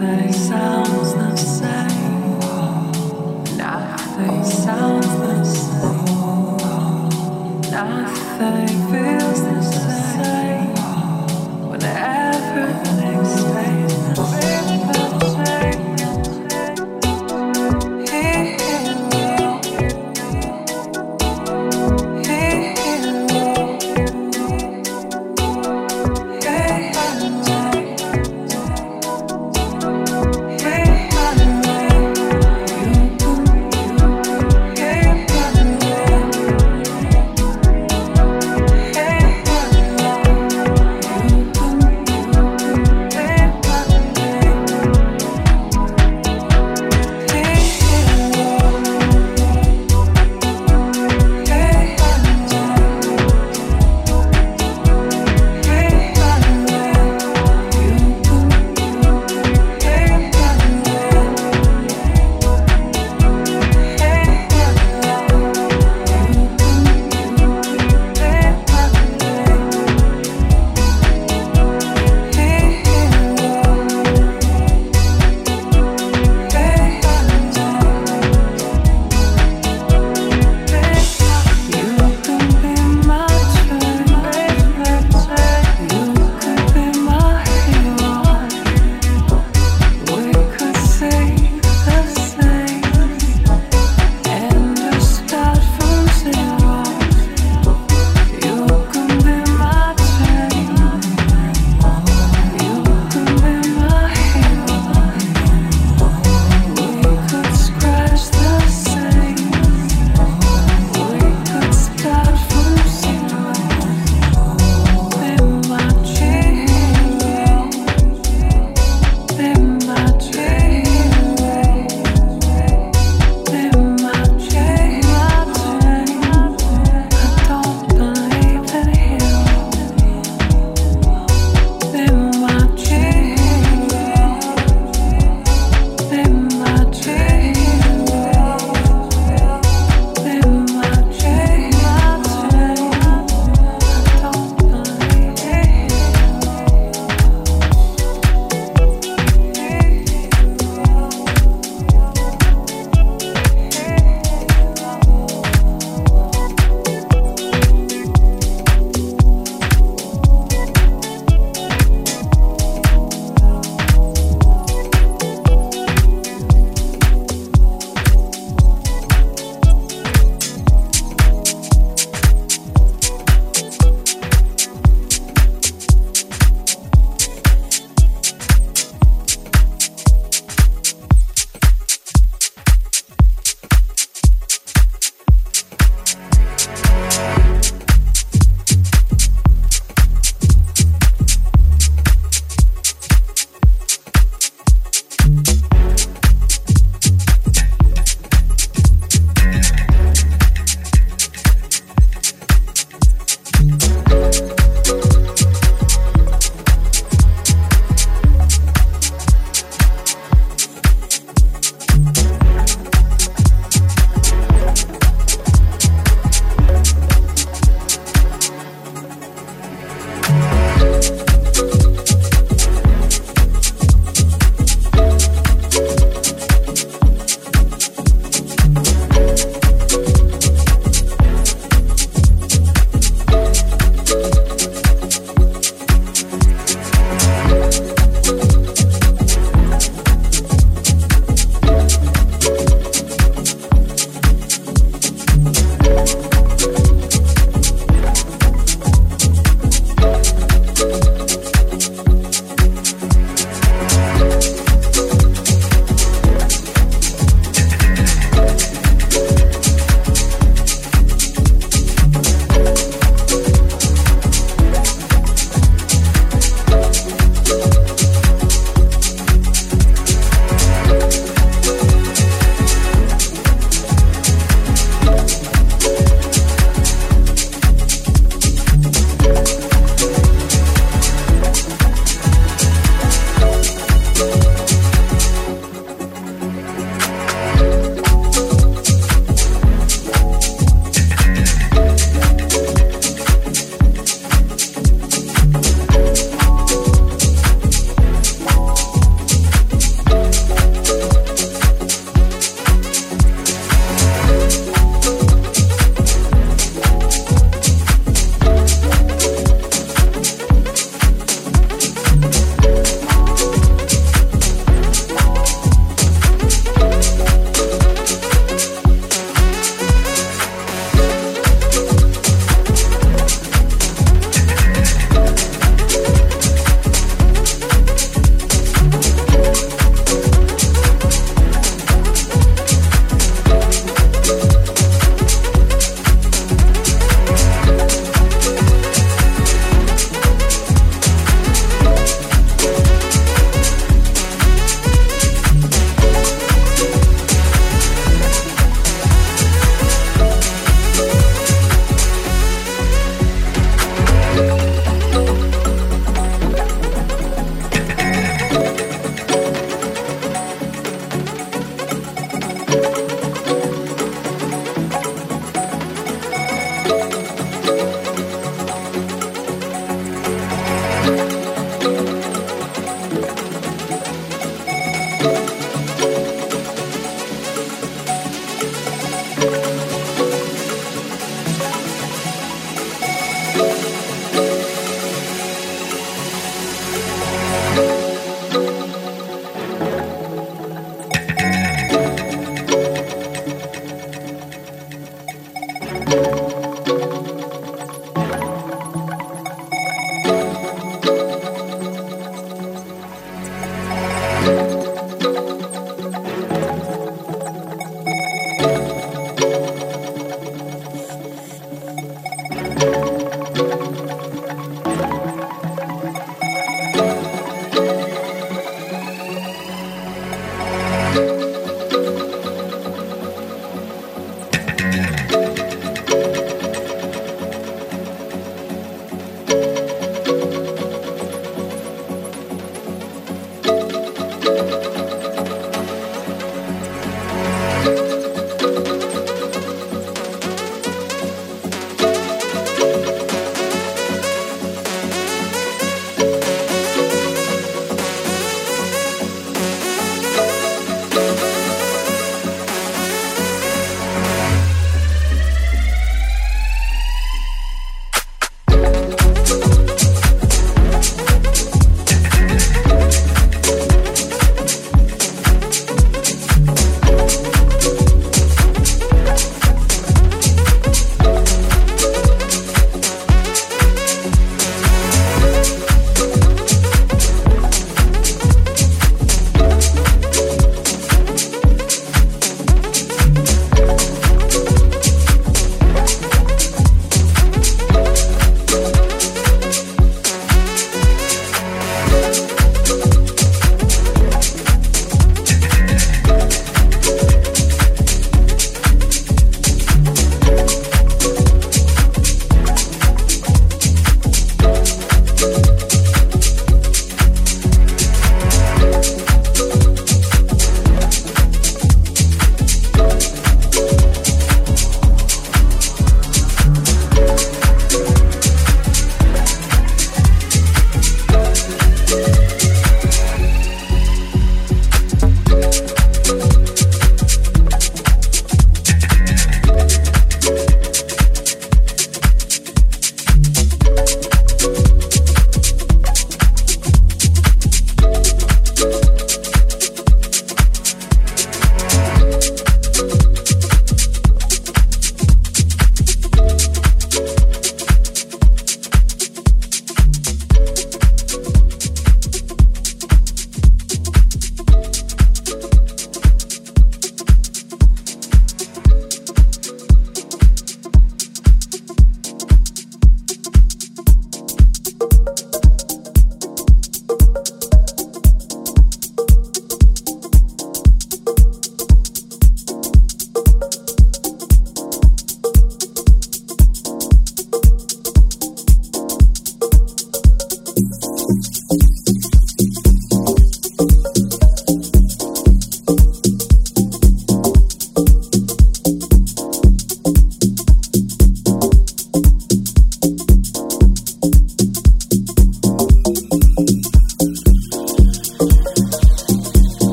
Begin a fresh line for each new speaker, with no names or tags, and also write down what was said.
Tại sao